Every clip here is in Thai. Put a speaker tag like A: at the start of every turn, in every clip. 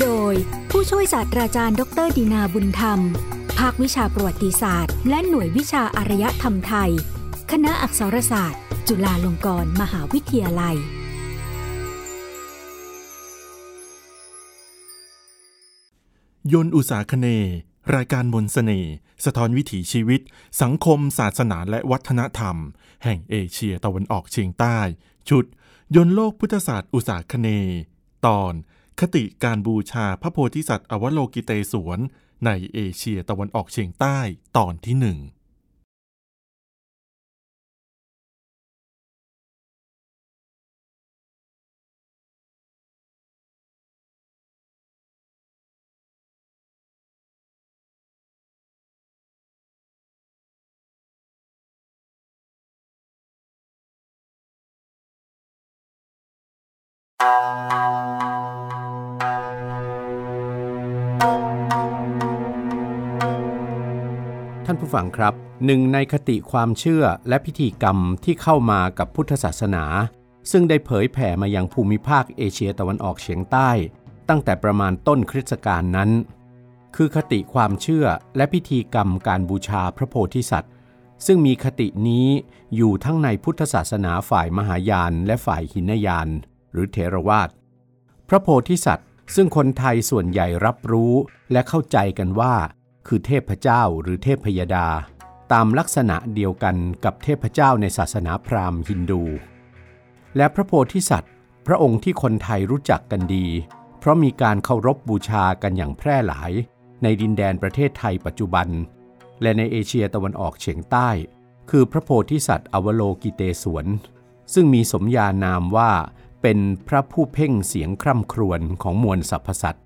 A: โดยผู้ช่วยศาสตราจารย์ ดรดีนาบุญธรรม ภาควิชาประวัติศาสตร์ และหน่วยวิชาอารยธรรมไทย คณะอักษรศาสตร์ จุฬาลงกรณ์มหาวิทยาลัย
B: ยนอุตสาคเนย์รายการมนสเสน่ห์สะท้อนวิถีชีวิต สังคม ศาสนาและวัฒนธรรม แห่งเอเชียตะวันออกเฉียงใต้ ชุด ยนโลกพุทธศาสตร์อุตสาคเนย์ตอน คติการบูชาพระโพธิสัตว์อวโลกิเตศวน ในเอเชียตะวันออกเฉียงใต้ตอนที่หนึ่ง
C: ท่านผู้ฟังครับหนึ่งในคติความเชื่อและพิธีกรรมที่เข้ามากับพุทธศาสนา ซึ่งได้เผยแผ่มายังภูมิภาคเอเชียตะวันออกเฉียงใต้ ตั้งแต่ประมาณต้นคริสตกาลนั้น คือคติความเชื่อและพิธีกรรมการบูชาพระโพธิสัตว์ ซึ่งมีคตินี้อยู่ทั้งในพุทธศาสนาฝ่ายมหายานและฝ่ายหินยาน หรือเทรวาสพระโพธิสัตว์ ซึ่งคนไทยส่วนใหญ่รับรู้และเข้าใจกันว่า คือเทพเจ้าหรือเทพพยดา ตามลักษณะเดียวกันกับเทพเจ้าในศาสนาพราหมณ์ฮินดู และพระโพธิสัตว์ พระองค์ที่คนไทยรู้จักกันดี เพราะมีการเคารพบบูชากันอย่างแพร่หลาย ในดินแดนประเทศไทยปัจจุบัน และในเอเชียตะวันออกเฉียงใต้ คือพระโพธิสัตว์อวโลกิเตศวนซึ่งมีสมญานามว่าเป็นพระผู้เพ่งเสียงคร่ำครวญของมวลสรรพสัตว์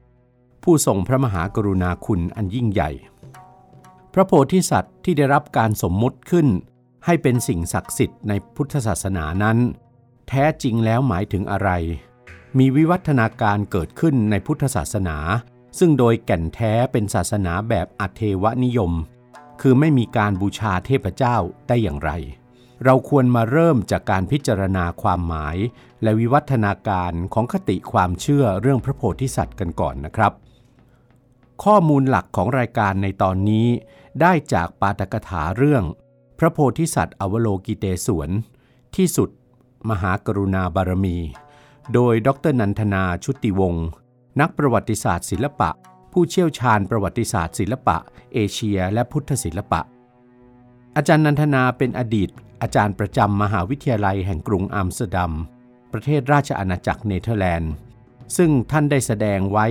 C: ผู้ทรงพระมหากรุณาคุณอันยิ่งใหญ่ พระโพธิสัตว์ที่ได้รับการสมมุติขึ้น ให้เป็นสิ่งศักดิ์สิทธิ์ในพุทธศาสนานั้น แท้จริงแล้วหมายถึงอะไร มีวิวัฒนาการเกิดขึ้นในพุทธศาสนา ซึ่งโดยแก่นแท้เป็นศาสนาแบบอัเทวนิยม คือไม่มีการบูชาเทพเจ้าได้อย่างไรเราควรมาเริ่มจากการพิจารณาความหมาย และวิวัฒนาการของคติความเชื่อเรื่องพระโพธิสัตว์กันก่อนนะครับ ข้อมูลหลักของรายการในตอนนี้ได้จากปาตกถาเรื่อง พระโพธิสัตว์อวโลกิเตศวน ที่สุด มหากรุณาบารมี โดยดรนันทนาชุติวงศ์นักประวัติศาสตร์ศิลปะ ผู้เชี่ยวชาญประวัติศาสตร์ศิลปะ เอเชีย และพุทธศิลปะ อาจารย์นันทนาเป็นอดีต อาจารย์ประจำมหาวิทยาลัยแห่งกรุงอัมสเตอร์ดัม ประเทศราชอาณาจักรเนเธอร์แลนด์ ซึ่งท่านได้แสดงไว้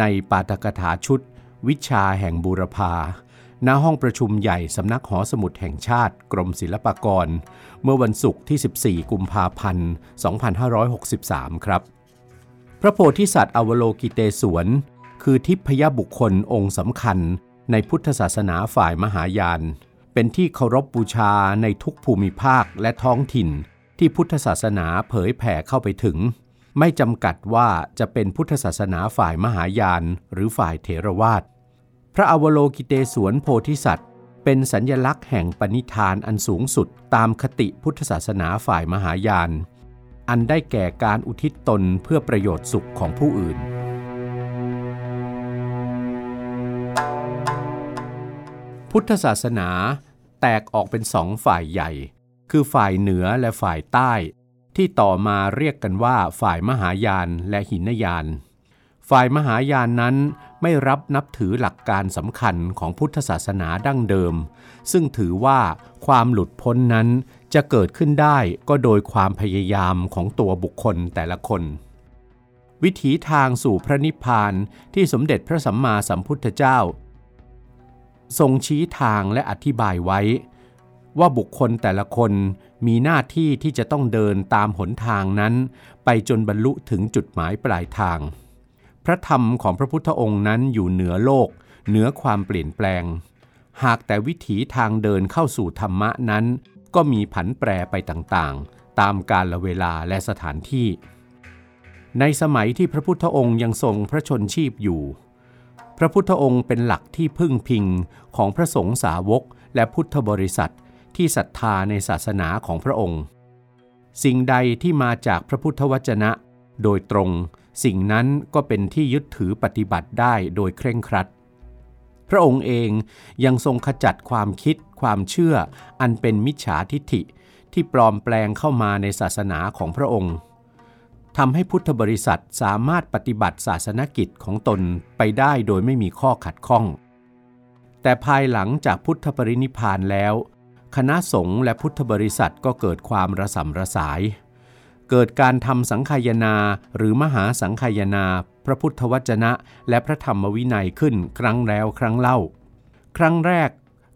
C: ในปาฐกถาชุด วิชาแห่งบูรพาณห้องประชุมใหญ่สำนักหอสมุดแห่งชาติกรมศิลปากร เมื่อวันศุกร์ที่ 14 กุมภาพันธ์ 2563 ครับ พระโพธิสัตว์อวโลกิเตศวร คือทิพยบุคคลองค์สำคัญในพุทธศาสนาฝ่ายมหายาน เป็นที่เคารพบบูชาในทุกภูมิภาคและท้องถิ่นที่พุทธศาสนาเผยแผ่เข้าไปถึง ไม่จำกัดว่าจะเป็นพุทธศาสนาฝ่ายมหายานหรือฝ่ายเถรวาท พระอวโลกิเตศวนโพธิสัตว์ เป็นสัญญลักษณ์แห่งปณิธานอันสูงสุดตามคติพุทธศาสนาฝ่ายมหายาน อันได้แก่การอุทิศตนเพื่อประโยชน์สุขของผู้อื่น พุทธศาสนาแตกออกเป็นสองฝ่ายใหญ่ คือฝ่ายเหนือและฝ่ายใต้ ที่ต่อมาเรียกกันว่าฝ่ายมหายานและหินยาน ฝ่ายมหายานนั้นไม่รับนับถือหลักการสำคัญของพุทธศาสนาดั้งเดิม ซึ่งถือว่าความหลุดพ้นนั้นจะเกิดขึ้นได้ก็โดยความพยายามของตัวบุคคลแต่ละคน วิถีทางสู่พระนิพพานที่สมเด็จพระสัมมาสัมพุทธเจ้า ทรงชี้ทางและอธิบายไว้ ว่าบุคคลแต่ละคนมีหน้าที่ที่จะต้องเดินตามหนทางนั้น ไปจนบรรลุถึงจุดหมายปลายทาง พระธรรมของพระพุทธองค์นั้นอยู่เหนือโลก เหนือความเปลี่ยนแปลง หากแต่วิถีทางเดินเข้าสู่ธรรมะนั้น ก็มีผันแปรไปต่างๆ ตามกาลเวลาและสถานที่ ในสมัยที่พระพุทธองค์ยังทรงพระชนชีพอยู่ พระพุทธองค์เป็นหลักที่พึ่งพิงของพระสงฆ์สาวกและพุทธบริษัท ที่ศรัทธาในศาสนาของพระองค์ สิ่งใดที่มาจากพระพุทธวจนะ โดยตรง สิ่งนั้นก็เป็นที่ยึดถือปฏิบัติได้โดยเคร่งครัด พระองค์เองยังทรงขจัดความคิด ความเชื่อ อันเป็นมิจฉาทิฐิที่ปลอมแปลงเข้ามาในศาสนาของพระองค์ทำให้พุทธบริษัทสามารถปฏิบัติศาสนกิจของตนไปได้โดยไม่มีข้อขัดข้อง แต่ภายหลังจากพุทธปรินิพานแล้ว คณะสงฆ์และพุทธบริษัทก็เกิดความระสำระสาย เกิดการทำสังขายนาหรือมหาสังขายนา พระพุทธวจนะ และพระธรรมวินัยขึ้นครั้งแล้วครั้งเล่า ครั้งแรก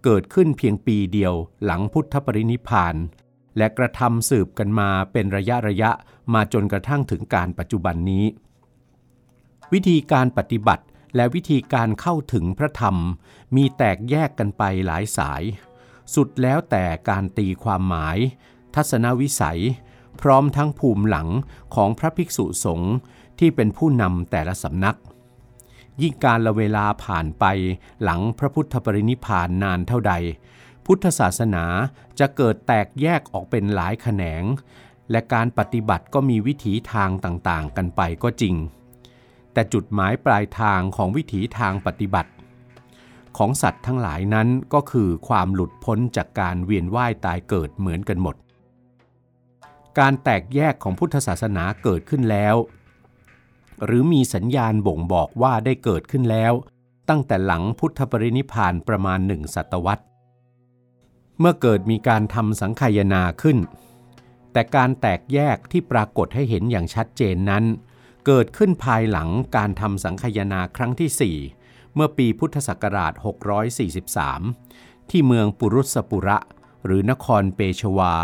C: เกิดขึ้นเพียงปีเดียวหลังพุทธปรินิพาน และกระทำสืบกันมาเป็นระยะระยะมาจนกระทั่งถึงการปัจจุบันนี้ วิธีการปฏิบัติและวิธีการเข้าถึงพระธรรม มีแตกแยกกันไปหลายสาย สุดแล้วแต่การตีความหมาย ทัศนวิสัย พร้อมทั้งภูมิหลังของพระภิกษุสงฆ์ที่เป็นผู้นำแต่ละสำนัก ยิ่งการละเวลาผ่านไปหลังพระพุทธปรินิพานนานเท่าใด พุทธศาสนาจะเกิดแตกแยกออกเป็นหลายแขนง และการปฏิบัติก็มีวิถีทางต่างๆ กันไปก็จริง แต่จุดหมายปลายทางของวิถีทางปฏิบัติ ของสัตว์ทั้งหลายนั้นก็คือความหลุดพ้นจากการเวียนว่ายตายเกิดเหมือนกันหมด การแตกแยกของพุทธศาสนาเกิดขึ้นแล้ว หรือมีสัญญาณบ่งบอกว่าได้เกิดขึ้นแล้ว ตั้งแต่หลังพุทธปรินิพานประมาณหนึ่งศตวรรษ เมื่อเกิดมีการทำสังขยนาขึ้น แต่การแตกแยกที่ปรากฏให้เห็นอย่างชัดเจนนั้น เกิดขึ้นภายหลังการทำสังขยนาครั้งที่4 เมื่อปีพุทธศักราช 643 ที่เมืองปุรุสปุระ หรือนครเปชวา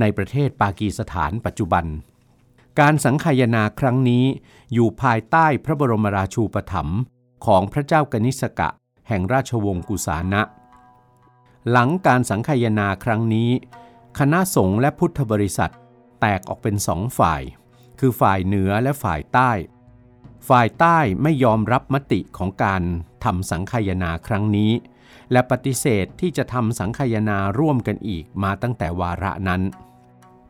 C: ในประเทศปากีสถานปัจจุบัน การสังขายนาครั้งนี้อยู่ภายใต้พระบรมราชูปถัมภ์ของพระเจ้ากนิสกะ แห่งราชวงศ์กุสานะ หลังการสังคายนาครั้งนี้ คณะสงฆ์และพุทธบริษัทแตกออกเป็นสองฝ่าย คือฝ่ายเหนือและฝ่ายใต้ ฝ่ายใต้ไม่ยอมรับมติของการทำสังคายนาครั้งนี้ และปฏิเสธที่จะทำสังคายนาร่วมกันอีกมาตั้งแต่วาระนั้น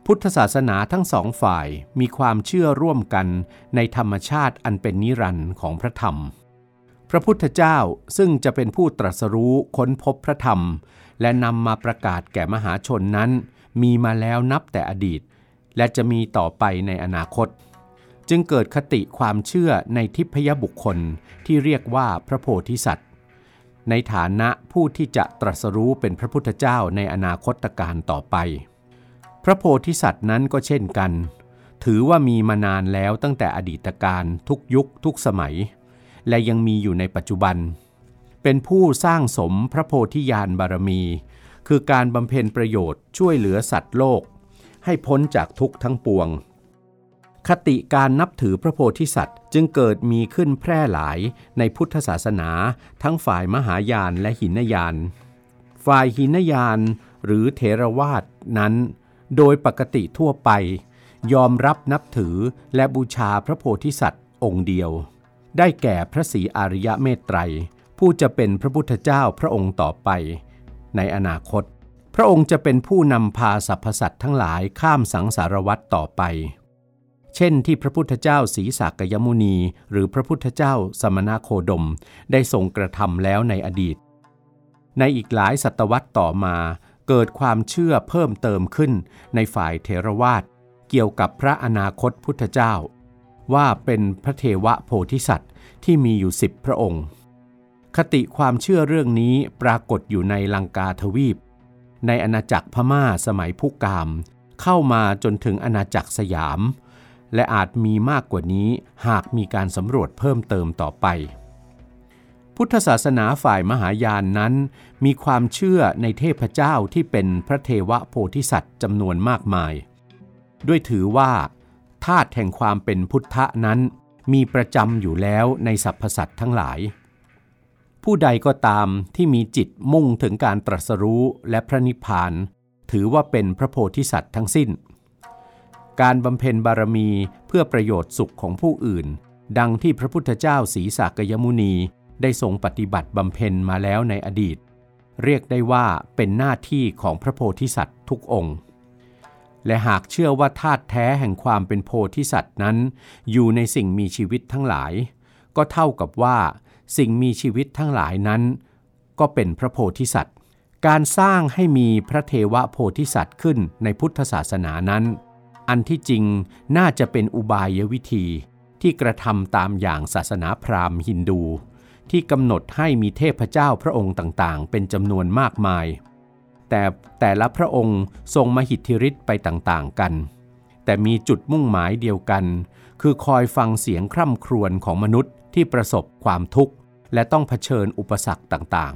C: พุทธศาสนาทั้งสองฝ่ายมีความเชื่อร่วมกันในธรรมชาติอันเป็นนิรันดร์ของพระธรรม พระพุทธเจ้าซึ่งจะเป็นผู้ตรัสรู้ค้นพบพระธรรม และนำมาประกาศแก่มหาชนนั้น มีมาแล้วนับแต่อดีต และจะมีต่อไปในอนาคต จึงเกิดคติความเชื่อในทิพยบุคคลที่เรียกว่าพระโพธิสัตว์ ในฐานะผู้ที่จะตรัสรู้เป็นพระพุทธเจ้าในอนาคตการต่อไป พระโพธิสัตว์นั้นก็เช่นกัน ถือว่ามีมานานแล้วตั้งแต่อดีตการทุกยุคทุกสมัย และยังมีอยู่ในปัจจุบัน เป็นผู้สร้างสมพระโพธิญาณบารมี คือการบำเพ็ญประโยชน์ช่วยเหลือสัตว์โลก ให้พ้นจากทุกข์ทั้งปวง คติการนับถือพระโพธิสัตว์ จึงเกิดมีขึ้นแพร่หลายในพุทธศาสนา ทั้งฝ่ายมหายานและหินยาน ฝ่ายหินยานหรือเทรวาสนั้น โดยปกติทั่วไป ยอมรับนับถือและบูชาพระโพธิสัตว์องค์เดียว ได้แก่พระศรีอริยเมตไตร ผู้จะเป็นพระพุทธเจ้าพระองค์ต่อไป ในอนาคต พระองค์จะเป็นผู้นำพาสรรพสัตว์ทั้งหลายข้ามสังสารวัฏต่อไป เช่นที่พระพุทธเจ้าศรีสากยมุนี หรือพระพุทธเจ้าสมณโคดม ได้ทรงกระทำแล้วในอดีต ในอีกหลายศตวรรษต่อมา เกิดความเชื่อเพิ่มเติมขึ้นในฝ่ายเทรวาสเกี่ยวกับพระอนาคตพุทธเจ้า ว่าเป็นพระเทวะโพธิสัตว์ที่มีอยู่สิบพระองค์ คติความเชื่อเรื่องนี้ปรากฏอยู่ในลังกาทวีป ในอาณาจักรพม่าสมัยพุกาม เข้ามาจนถึงอาณาจักรสยาม และอาจมีมากกว่านี้หากมีการสำรวจเพิ่มเติมต่อไป พุทธศาสนาฝ่ายมหายานนั้น มีความเชื่อในเทพเจ้าที่เป็นพระเทวโพธิสัตว์จำนวนมากมาย ด้วยถือว่าธาตุแห่งความเป็นพุทธะนั้น มีประจำอยู่แล้วในสรรพสัตว์ทั้งหลาย ผู้ใดก็ตามที่มีจิตมุ่งถึงการตรัสรู้และพระนิพพาน ถือว่าเป็นพระโพธิสัตว์ทั้งสิ้น การบำเพ็ญบารมีเพื่อประโยชน์สุขของผู้อื่น ดังที่พระพุทธเจ้าศรีสากยมุนีได้ทรงปฏิบัติบำเพ็ญมาแล้วในอดีต เรียกได้ว่าเป็นหน้าที่ของพระโพธิสัตว์ทุกองค์ และหากเชื่อว่าธาตุแท้แห่งความเป็นโพธิสัตว์นั้น อยู่ในสิ่งมีชีวิตทั้งหลาย ก็เท่ากับว่า สิ่งมีชีวิตทั้งหลายนั้น ก็เป็นพระโพธิสัตว์ การสร้างให้มีพระเทวโพธิสัตว์ขึ้นในพุทธศาสนานั้น อันที่จริงน่าจะเป็นอุบายวิธีที่กระทำตามอย่างศาสนาพราหมณ์ฮินดู ที่กำหนดให้มีเทพเจ้าพระองค์ต่างๆ เป็นจำนวนมากมาย แต่แต่ละพระองค์ทรงมหิทธิฤทธิ์ไปต่างๆกัน แต่มีจุดมุ่งหมายเดียวกัน คือคอยฟังเสียงคร่ำครวญของมนุษย์ที่ประสบความทุกข์ และต้องเผชิญอุปสรรคต่าง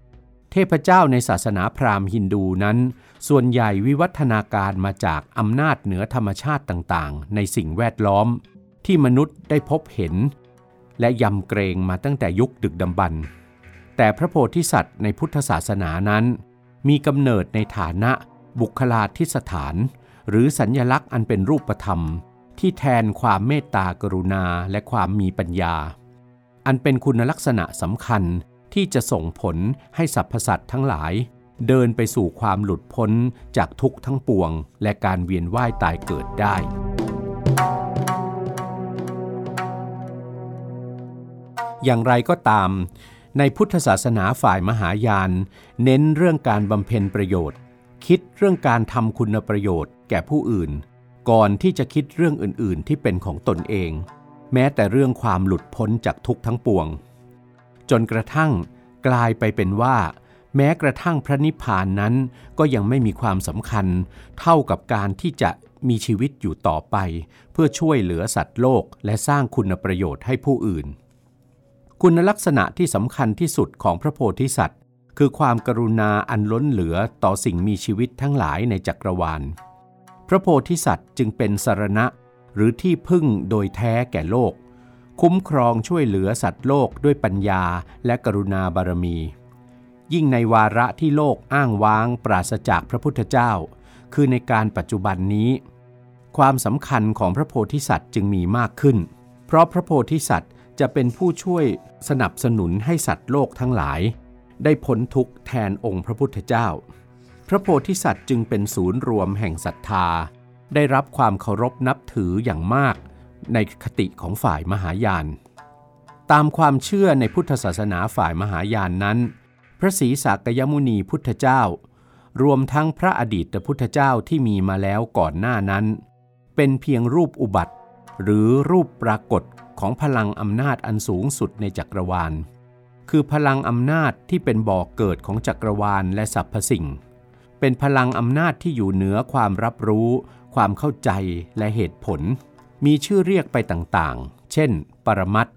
C: ๆ เทพเจ้าในศาสนาพราหมณ์ฮินดูนั้น ส่วนใหญ่วิวัฒนาการมาจากอำนาจเหนือธรรมชาติต่างๆ ในสิ่งแวดล้อม ที่มนุษย์ได้พบเห็น และยำเกรงมาตั้งแต่ยุคดึกดำบรรพ์แต่พระโพธิสัตว์ในพุทธศาสนานั้น มีกำเนิดในฐานะบุคลาธิสถาน หรือสัญญลักษณ์อันเป็นรูปธรรม ที่แทนความเมตตากรุณาและความมีปัญญา อันเป็นคุณลักษณะสำคัญที่จะส่งผลให้สรรพสัตว์ทั้งหลาย เดินไปสู่ความหลุดพ้นจากทุกข์ทั้งปวง และการเวียนว่ายตายเกิดได้ อย่างไรก็ตาม ในพุทธศาสนาฝ่ายมหายาน เน้นเรื่องการบำเพ็ญประโยชน์ คิดเรื่องการทำคุณประโยชน์แก่ผู้อื่น ก่อนที่จะคิดเรื่องอื่น ๆ ที่เป็นของตนเอง แม้แต่เรื่องความหลุดพ้นจากทุกข์ทั้งปวง จนกระทั่งกลายไปเป็นว่า แม้กระทั่งพระนิพพานนั้นก็ยังไม่มีความสำคัญ เท่ากับการที่จะมีชีวิตอยู่ต่อไป เพื่อช่วยเหลือสัตว์โลก และสร้างคุณประโยชน์ให้ผู้อื่น คุณลักษณะที่สำคัญที่สุดของพระโพธิสัตว์ คือความกรุณาอันล้นเหลือต่อสิ่งมีชีวิตทั้งหลายในจักรวาล พระโพธิสัตว์จึงเป็นสารณะ หรือที่พึ่งโดยแท้แก่โลก คุ้มครองช่วยเหลือสัตว์โลกด้วยปัญญาและกรุณาบารมี ยิ่งในวาระที่โลกอ้างว้างปราศจากพระพุทธเจ้า คือในการปัจจุบันนี้ ความสำคัญของพระโพธิสัตว์จึงมีมากขึ้น เพราะพระโพธิสัตว์จะเป็นผู้ช่วยสนับสนุนให้สัตว์โลกทั้งหลาย ได้พ้นทุกข์แทนองค์พระพุทธเจ้า พระโพธิสัตว์จึงเป็นศูนย์รวมแห่งศรัทธา ได้รับความเคารพนับถืออย่างมากในคติของฝ่ายมหายาน ตามความเชื่อในพุทธศาสนาฝ่ายมหายานนั้น พระศรีสากยมุนีพุทธเจ้า รวมทั้งพระอดีตพุทธเจ้าที่มีมาแล้วก่อนหน้านั้น เป็นเพียงรูปอุบัติ หรือรูปปรากฏของพลังอำนาจอันสูงสุดในจักรวาล คือพลังอำนาจที่เป็นบ่อกเกิดของจักรวาลและสรรพสิ่ง เป็นพลังอำนาจที่อยู่เหนือความรับรู้ ความเข้าใจและเหตุผล มีชื่อเรียกไปต่างๆ เช่น ปรมัต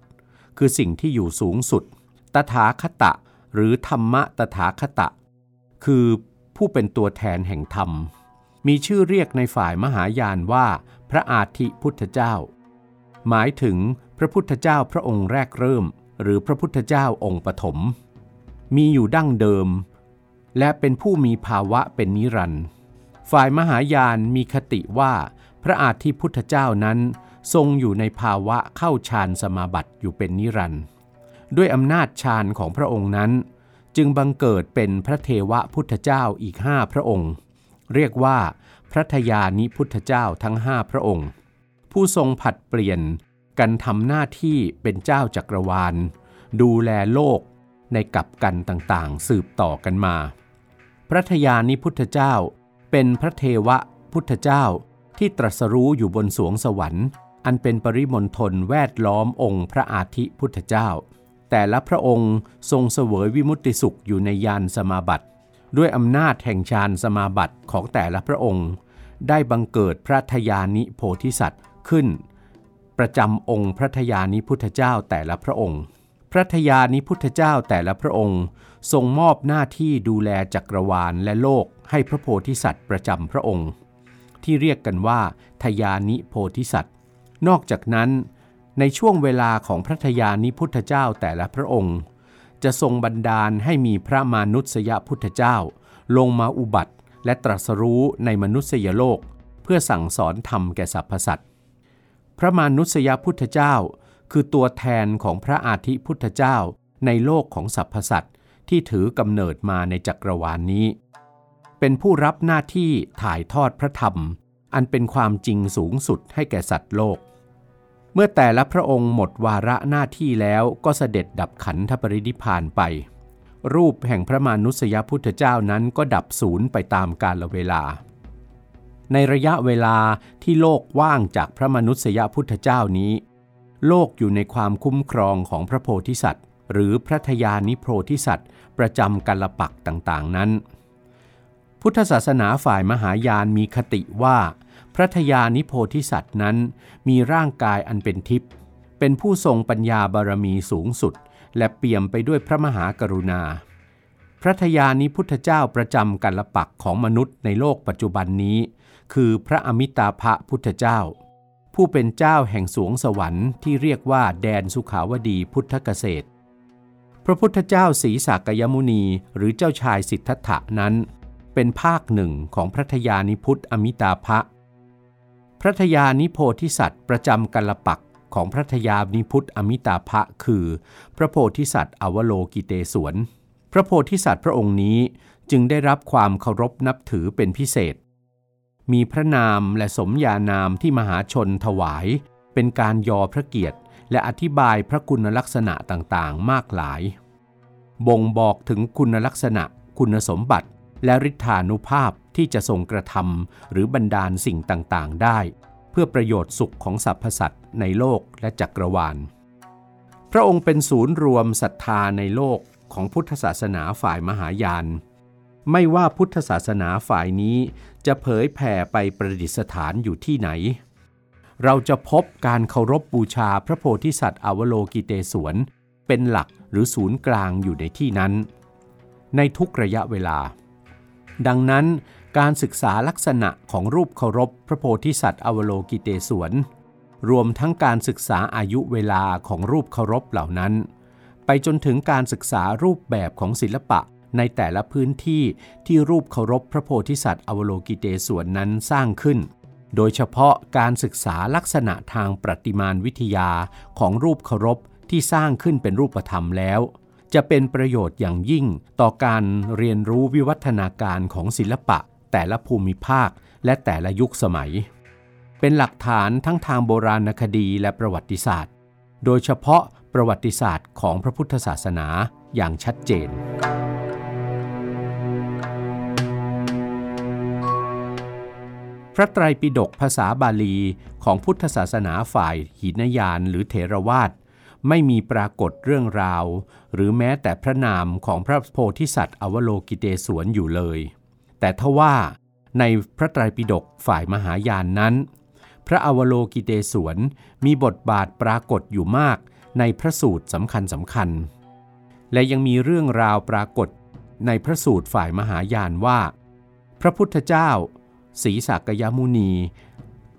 C: คือสิ่งที่อยู่สูงสุด ตถาคตะ หรือธรรมะตถาคตะ คือผู้เป็นตัวแทนแห่งธรรม มีชื่อเรียกในฝ่ายมหายานว่า พระอาทิพุทธเจ้า หมายถึงพระพุทธเจ้าพระองค์แรกเริ่ม หรือพระพุทธเจ้าองค์ปฐมมีอยู่ดั้งเดิม และเป็นผู้มีภาวะเป็นนิรันดร์ฝ่ายมหายานมีคติว่าพระอาทิพุทธเจ้านั้นทรงอยู่ในภาวะเข้าฌานสมาบัติอยู่เป็นนิรันดร์ ด้วยอำนาจฌานของพระองค์นั้น จึงบังเกิดเป็นพระเทวพุทธเจ้าอีกห้าพระองค์ เรียกว่าพระทยานิพุทธเจ้าทั้งห้าพระองค์ ผู้ทรงผัดเปลี่ยนกันทำหน้าที่เป็นเจ้าจักรวาล ดูแลโลกในกับกันต่างๆ สืบต่อกันมา พระทยานิพุทธเจ้าเป็นพระเทวพุทธเจ้าที่ตรัสรู้อยู่บนสวงสวรรค์ อันเป็นปริมณฑลแวดล้อมองค์พระอาทิพุทธเจ้า แต่ละพระองค์ทรงเสวยวิมุตติสุขอยู่ในยานสมาบัติ ด้วยอำนาจแห่งฌานสมาบัติของแต่ละพระองค์ ได้บังเกิดพระทยานิโพธิสัตว์ขึ้น ประจำองค์พระทยานิพุทธเจ้าแต่ละพระองค์ พระทยานิพุทธเจ้าแต่ละพระองค์ ทรงมอบหน้าที่ดูแลจักรวาลและโลกให้พระโพธิสัตว์ประจำพระองค์ ที่เรียกกันว่าทยานิโพธิสัตว์ นอกจากนั้น ในช่วงเวลาของพระทยานิพุทธเจ้าแต่ละพระองค์ จะทรงบันดาลให้มีพระมานุษยพุทธเจ้า ลงมาอุบัติและตรัสรู้ในมนุษยโลก เพื่อสั่งสอนธรรมแก่สรรพสัตว์พระมานุษยพุทธเจ้า คือตัวแทนของพระอาทิพุทธเจ้าในโลกของสรรพสัตว์ที่ถือกำเนิดมาในจักรวาลนนี้ เป็นผู้รับหน้าที่ถ่ายทอดพระธรรม อันเป็นความจริงสูงสุดให้แก่สัตว์โลก เมื่อแต่ละพระองค์หมดวาระหน้าที่แล้วก็เสด็จดับขันธปรินิพานไป รูปแห่งพระมานุษยพุทธเจ้านั้นก็ดับสูญไปตามกาลเวลา ในระยะเวลาที่โลกว่างจากพระมนุษยพุทธเจ้านี้ โลกอยู่ในความคุ้มครองของพระโพธิสัตว์ หรือพระทยานิโพธิสัตว์ ประจำกัลปักต่างๆนั้น พุทธศาสนาฝ่ายมหายานมีคติว่า พระทยานิโพธิสัตว์นั้น มีร่างกายอันเป็นทิพย์เป็นผู้ทรงปัญญาบารมีสูงสุด และเปี่ยมไปด้วยพระมหากรุณา พระทยานิพุทธเจ้าประจำกัลปักของมนุษย์ในโลกปัจจุบันนี้ คือพระอมิตาภพุทธเจ้า ผู้เป็นเจ้าแห่งสวงสวรรค์ที่เรียกว่าแดนสุขาวดีพุทธเกษตร พระพุทธเจ้าศรีสากยมุนีหรือเจ้าชายสิทธัตถะนั้น เป็นภาคหนึ่งของพระทยานิพุทธอมิตาภะ พระทยานิโพธิสัตว์ประจำกัลปักของพระทยานิพุทธอมิตาภะคือ พระโพธิสัตว์อวโลกิเตศวน พระโพธิสัตว์พระองค์นี้จึงได้รับความเคารพนับถือเป็นพิเศษ มีพระนามและสมญานามที่มหาชนถวาย เป็นการยอพระเกียรติ และอธิบายพระคุณลักษณะต่างๆ มากหลาย บ่งบอกถึงคุณลักษณะ คุณสมบัติ และฤทธานุภาพ ที่จะทรงกระทำหรือบันดาลสิ่งต่างๆ ได้ เพื่อประโยชน์สุขของสรรพสัตว์ในโลกและจักรวาล พระองค์เป็นศูนย์รวมศรัทธาในโลกของพุทธศาสนาฝ่ายมหายาน ไม่ว่าพุทธศาสนาฝ่ายนี้จะเผยแผ่ไปประดิษฐานอยู่ที่ไหน เราจะพบการเคารพบบูชาพระโพธิสัตว์อวโลกิเตศวนเป็นหลักหรือศูนย์กลางอยู่ในที่นั้น ในทุกระยะเวลา ดังนั้น การศึกษาลักษณะของรูปเคารพพระโพธิสัตว์อวโลกิเตศวน รวมทั้งการศึกษาอายุเวลาของรูปเคารพเหล่านั้น ไปจนถึงการศึกษารูปแบบของศิลปะในแต่ละพื้นที่ที่รูปเคารพพระโพธิสัตว์อวโลกิเตศวนนั้นสร้างขึ้น โดยเฉพาะการศึกษาลักษณะทางประติมานวิทยาของรูปเคารพที่สร้างขึ้นเป็นรูปธรรมแล้ว จะเป็นประโยชน์อย่างยิ่งต่อการเรียนรู้วิวัฒนาการของศิลปะ แต่ละภูมิภาคและแต่ละยุคสมัย เป็นหลักฐานทั้งทางโบราณคดีและประวัติศาสตร์ โดยเฉพาะประวัติศาสตร์ของพระพุทธศาสนาอย่างชัดเจน พระไตรปิฎกภาษาบาลีของพุทธศาสนาฝ่ายหินยานหรือเถรวาทไม่มีปรากฏเรื่องราว หรือแม้แต่พระนามของพระโพธิสัตว์อวโลกิเตศวนอยู่เลย แต่ทว่าในพระไตรปิฎกฝ่ายมหายานนั้น พระอวโลกิเตศวนมีบทบาทปรากฏอยู่มากในพระสูตรสำคัญสำคัญ และยังมีเรื่องราวปรากฏในพระสูตรฝ่ายมหายานว่า พระพุทธเจ้าศรีสักยมุนี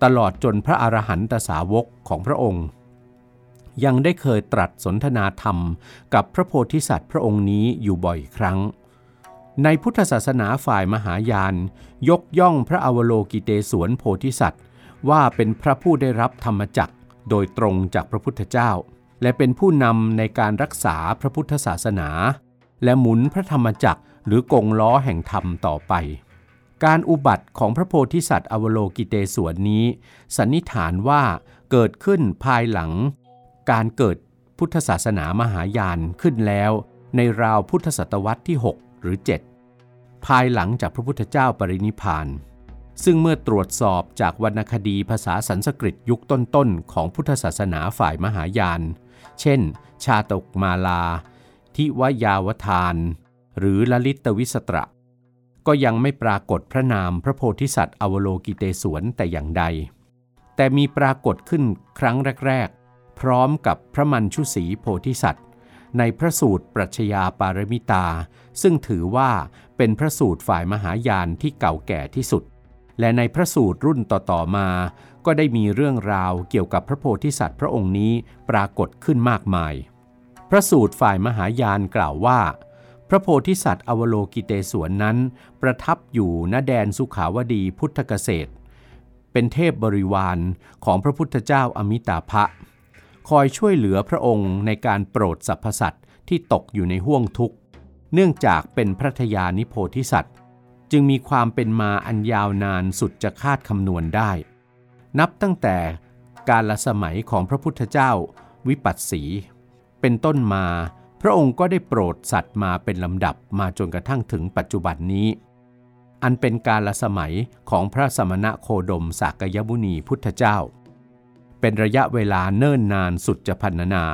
C: ตลอดจนพระอรหันตสาวกของพระองค์ ยังได้เคยตรัสสนทนาธรรมกับพระโพธิสัตว์พระองค์นี้อยู่บ่อยครั้ง ในพุทธศาสนาฝ่ายมหายาน ยกย่องพระอวโลกิเตศวนโพธิสัตว์ ว่าเป็นพระผู้ได้รับธรรมจักรโดยตรงจากพระพุทธเจ้า และเป็นผู้นำในการรักษาพระพุทธศาสนา และหมุนพระธรรมจักรหรือกงล้อแห่งธรรมต่อไป การอุบัติของพระโพธิสัตว์อวโลกิเตศวนนี้ สันนิษฐานว่าเกิดขึ้นภายหลัง การเกิดพุทธศาสนามหายานขึ้นแล้ว ในราวพุทธศตวรรษที่ 6 หรือ 7 ภายหลังจากพระพุทธเจ้าปรินิพาน ซึ่งเมื่อตรวจสอบจากวรรณคดีภาษาสันสกฤตยุคต้นๆ ของพุทธศาสนาฝ่ายมหายาน เช่น ชาตกมาลา ทิวยาวทาน หรือลลิตวิสตระ ก็ยังไม่ปรากฏพระนามพระโพธิสัตว์อวโลกิเตศวนแต่อย่างใด แต่มีปรากฏขึ้นครั้งแรกๆ พร้อมกับพระมัญชุสีโพธิสัตว์ในพระสูตรปรัชญาปารมิตา ซึ่งถือว่าเป็นพระสูตรฝ่ายมหายานที่เก่าแก่ที่สุด และในพระสูตรรุ่นต่อๆมา ก็ได้มีเรื่องราวเกี่ยวกับพระโพธิสัตว์พระองค์นี้ปรากฏขึ้นมากมาย พระสูตรฝ่ายมหายานกล่าวว่า พระโพธิสัตว์อวโลกิเตศวนนั้น ประทับอยู่ณแดนสุขาวดีพุทธเกษตร เป็นเทพบริวารของพระพุทธเจ้าอมิตาภะคอยช่วยเหลือพระองค์ในการโปรดสรรพสัตว์ที่ตกอยู่ในห้วงทุกข์ เนื่องจากเป็นพระทยานิโพธิสัตว์ จึงมีความเป็นมาอันยาวนานสุดจะคาดคำนวณได้ นับตั้งแต่การละสมัยของพระพุทธเจ้าวิปัสสี เป็นต้นมา พระองค์ก็ได้โปรดสัตว์มาเป็นลำดับมาจนกระทั่งถึงปัจจุบันนี้ อันเป็นการละสมัยของพระสมณะโคดมสากยบุนีพุทธเจ้า เป็นระยะเวลาเนิ่นนานสุดจะพันนา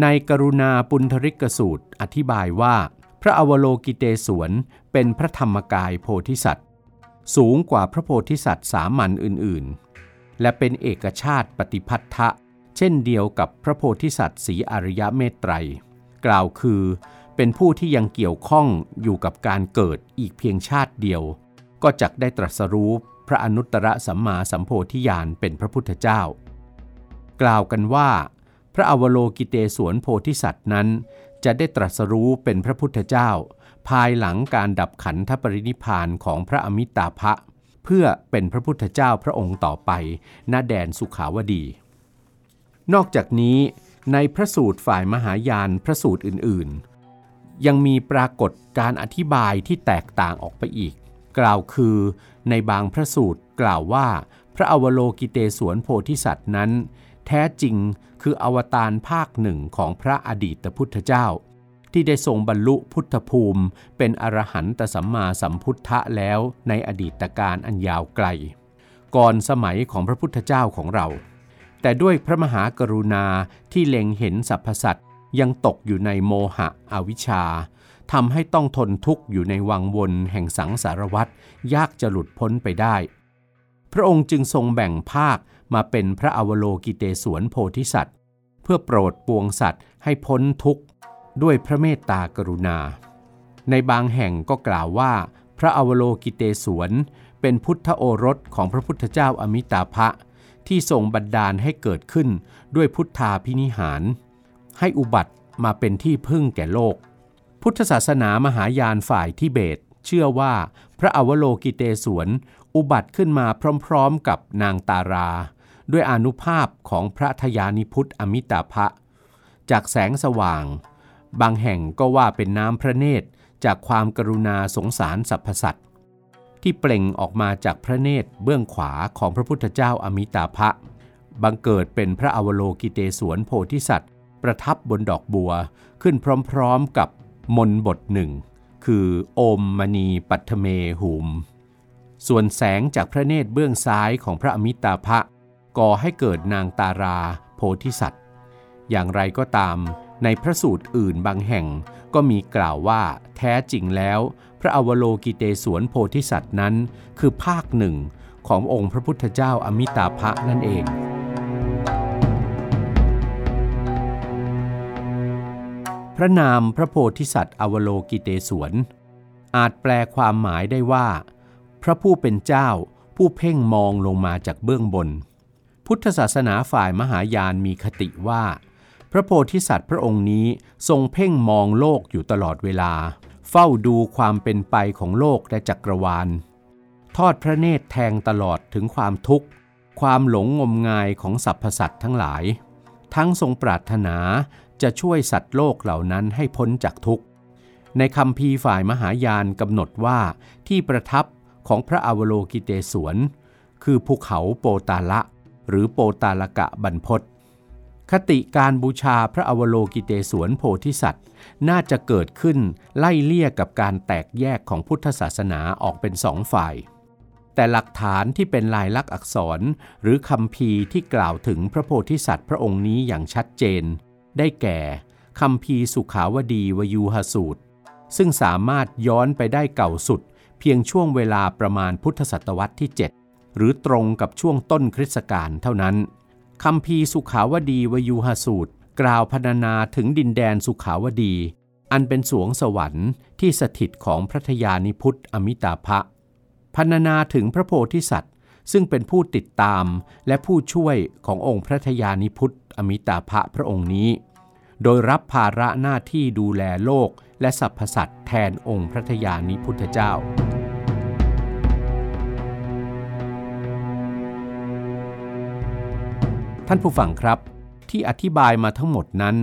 C: ในกรุณาปุณธริกสูตรอธิบายว่า พระอวโลกิเตศวนเป็นพระธรรมกายโพธิสัตว์ สูงกว่าพระโพธิสัตว์สามัญอื่นๆ และเป็นเอกชาติปฏิพัทธะ เช่นเดียวกับพระโพธิสัตว์สีอริยเมตไตร กล่าวคือ เป็นผู้ที่ยังเกี่ยวข้องอยู่กับการเกิดอีกเพียงชาติเดียว ก็จักได้ตรัสรู้พระอนุตตรสัมมาสัมโพธิญาณเป็นพระพุทธเจ้า กล่าวกันว่า พระอวโลกิเตศวนโพธิสัตว์นั้น จะได้ตรัสรู้เป็นพระพุทธเจ้า ภายหลังการดับขันธปรินิพานของพระอมิตาภะเพื่อเป็นพระพุทธเจ้าพระองค์ต่อไปณแดนสุขาวดี นอกจากนี้ ในพระสูตรฝ่ายมหายานพระสูตรอื่นๆ ยังมีปรากฏการอธิบายที่แตกต่างออกไปอีก กล่าวคือในบางพระสูตรกล่าวว่า พระอวโลกิเตศวนโพธิสัตว์นั้น แท้จริงคืออวตารภาคหนึ่งของพระอดีตพุทธเจ้า ที่ได้ทรงบรรลุพุทธภูมิ เป็นอรหันตสัมมาสัมพุทธะแล้วในอดีตการอันยาวไกล ก่อนสมัยของพระพุทธเจ้าของเรา แต่ด้วยพระมหากรุณาที่เล็งเห็นสรรพสัตว์ยังตกอยู่ในโมหะอวิชชาทำให้ต้องทนทุกข์อยู่ในวังวนแห่งสังสารวัฏยากจะหลุดพ้นไปได้ พระองค์จึงทรงแบ่งภาค มาเป็นพระอวโลกิเตศวนโพธิสัตว์ เพื่อโปรดปวงสัตว์ให้พ้นทุกข์ด้วยพระเมตตากรุณา ในบางแห่งก็กล่าวว่า พระอวโลกิเตศวน เป็นพุทธโอรสของพระพุทธเจ้าอมิตาภะที่ทรงบันดาลให้เกิดขึ้นด้วยพุทธาพินิหาร ให้อุบัติมาเป็นที่พึ่งแก่โลก พุทธศาสนามหายานฝ่ายทิเบต เชื่อว่าพระอวโลกิเตศวน อุบัติขึ้นมาพร้อมๆกับนางตารา ด้วยอนุภาพของพระทยานิพุทธอมิตาภะจากแสงสว่าง บางแห่งก็ว่าเป็นน้ำพระเนตรจากความกรุณาสงสารสรรพสัตว์ที่เปล่งออกมาจากพระเนตรเบื้องขวาของพระพุทธเจ้าอมิตาภะบังเกิดเป็นพระอวโลกิเตศวนโพธิสัตว์ ประทับบนดอกบัวขึ้นพร้อมๆกับมนบทหนึ่ง คือโอมมณีปัทเมหูม ส่วนแสงจากพระเนตรเบื้องซ้ายของพระอมิตาภะ ก่อให้เกิดนางตาราโพธิสัตว์ อย่างไรก็ตามในพระสูตรอื่นบางแห่งก็มีกล่าวว่าแท้จริงแล้ว พระอวโลกิเตศวนโพธิสัตว์นั้น คือภาคหนึ่งขององค์พระพุทธเจ้าอมิตาภะนั่นเอง พระนามพระโพธิสัตว์อวโลกิเตศวน อาจแปลความหมายได้ว่า พระผู้เป็นเจ้าผู้เพ่งมองลงมาจากเบื้องบน พุทธศาสนาฝ่ายมหายานมีคติว่า พระโพธิสัตว์พระองค์นี้ทรงเพ่งมองโลกอยู่ตลอดเวลา เฝ้าดูความเป็นไปของโลกและจักรวาล ทอดพระเนตรแทงตลอดถึงความทุกข์ ความหลงงมงายของสรรพสัตว์ทั้งหลาย ทั้งทรงปรารถนาจะช่วยสัตว์โลกเหล่านั้นให้พ้นจากทุกข์ ในคำพีฝ่ายมหายานกำหนดว่าที่ประทับของพระอวโลกิเตศวน คือภูเขาโปตาละ หรือโปตาลกะบรรพศคติการบูชาพระอวโลกิเตศวนโพธิสัตว์ น่าจะเกิดขึ้นไล่เลี่ยกับการแตกแยกของพุทธศาสนาออกเป็นสองฝ่าย แต่หลักฐานที่เป็นลายลักษณ์อักษร หรือคำพีที่กล่าวถึงพระโพธิสัตว์พระองค์นี้อย่างชัดเจน ได้แก่คำพีสุขาวดีวยูหสูตร ซึ่งสามารถย้อนไปได้เก่าสุด เพียงช่วงเวลาประมาณพุทธศตวรรษที่ 7 หรือตรงกับช่วงต้นคริสตกาลเท่านั้นคำพีสุขาวดีวยูหสูตร กล่าวพรรณนาถึงดินแดนสุขาวดี อันเป็นสวงสวรรค์ที่สถิตของพระทยานิพุทธอมิตาภะพรรณนาถึงพระโพธิสัตว์ ซึ่งเป็นผู้ติดตามและผู้ช่วยขององค์พระทยานิพุทธอมิตาภะพระองค์นี้ โดยรับภาระหน้าที่ดูแลโลกและสรรพสัตว์แทนองค์พระทยานิพุทธเจ้า ท่านผู้ฟังครับ ที่อธิบายมาทั้งหมดนั้น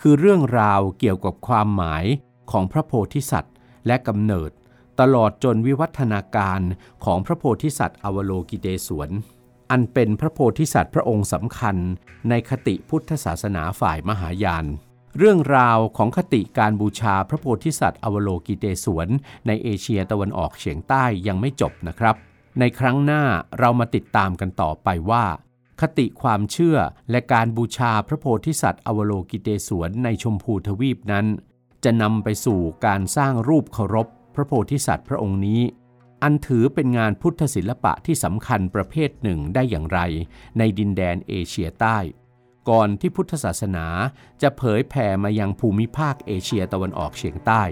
C: คือเรื่องราวเกี่ยวกับความหมายของพระโพธิสัตว์ และกำเนิด ตลอดจนวิวัฒนาการของพระโพธิสัตว์อวโลกิเตศวนอันเป็นพระโพธิสัตว์พระองค์สำคัญในคติพุทธศาสนาฝ่ายมหายาน เรื่องราวของคติการบูชาพระโพธิสัตว์อวโลกิเตศวนในเอเชียตะวันออกเฉียงใต้ยังไม่จบนะครับ ในครั้งหน้าเรามาติดตามกันต่อไปว่า คติความเชื่อและการบูชาพระโพธิสัตว์อวโลกิเตศวนในชมพูทวีปนั้น จะนำไปสู่การสร้างรูปเคารพพระโพธิสัตว์พระองค์นี้ อันถือเป็นงานพุทธศิลปะที่สำคัญประเภทหนึ่งได้อย่างไร ในดินแดนเอเชียใต้ ก่อนที่พุทธศาสนาจะเผยแผ่มายังภูมิภาคเอเชียตะวันออกเฉียงใต้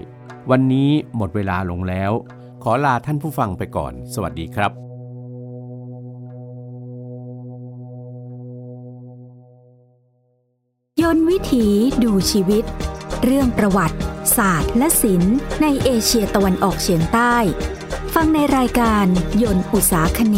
C: วันนี้หมดเวลาลงแล้ว ขอลาท่านผู้ฟังไปก่อน สวัสดีครับ
A: ยนต์วิถีดูชีวิต เรื่องประวัติ ศาสตร์ และศิลป์ในเอเชียตะวันออกเฉียงใต้ ฟังในรายการยนต์อุตสาคเน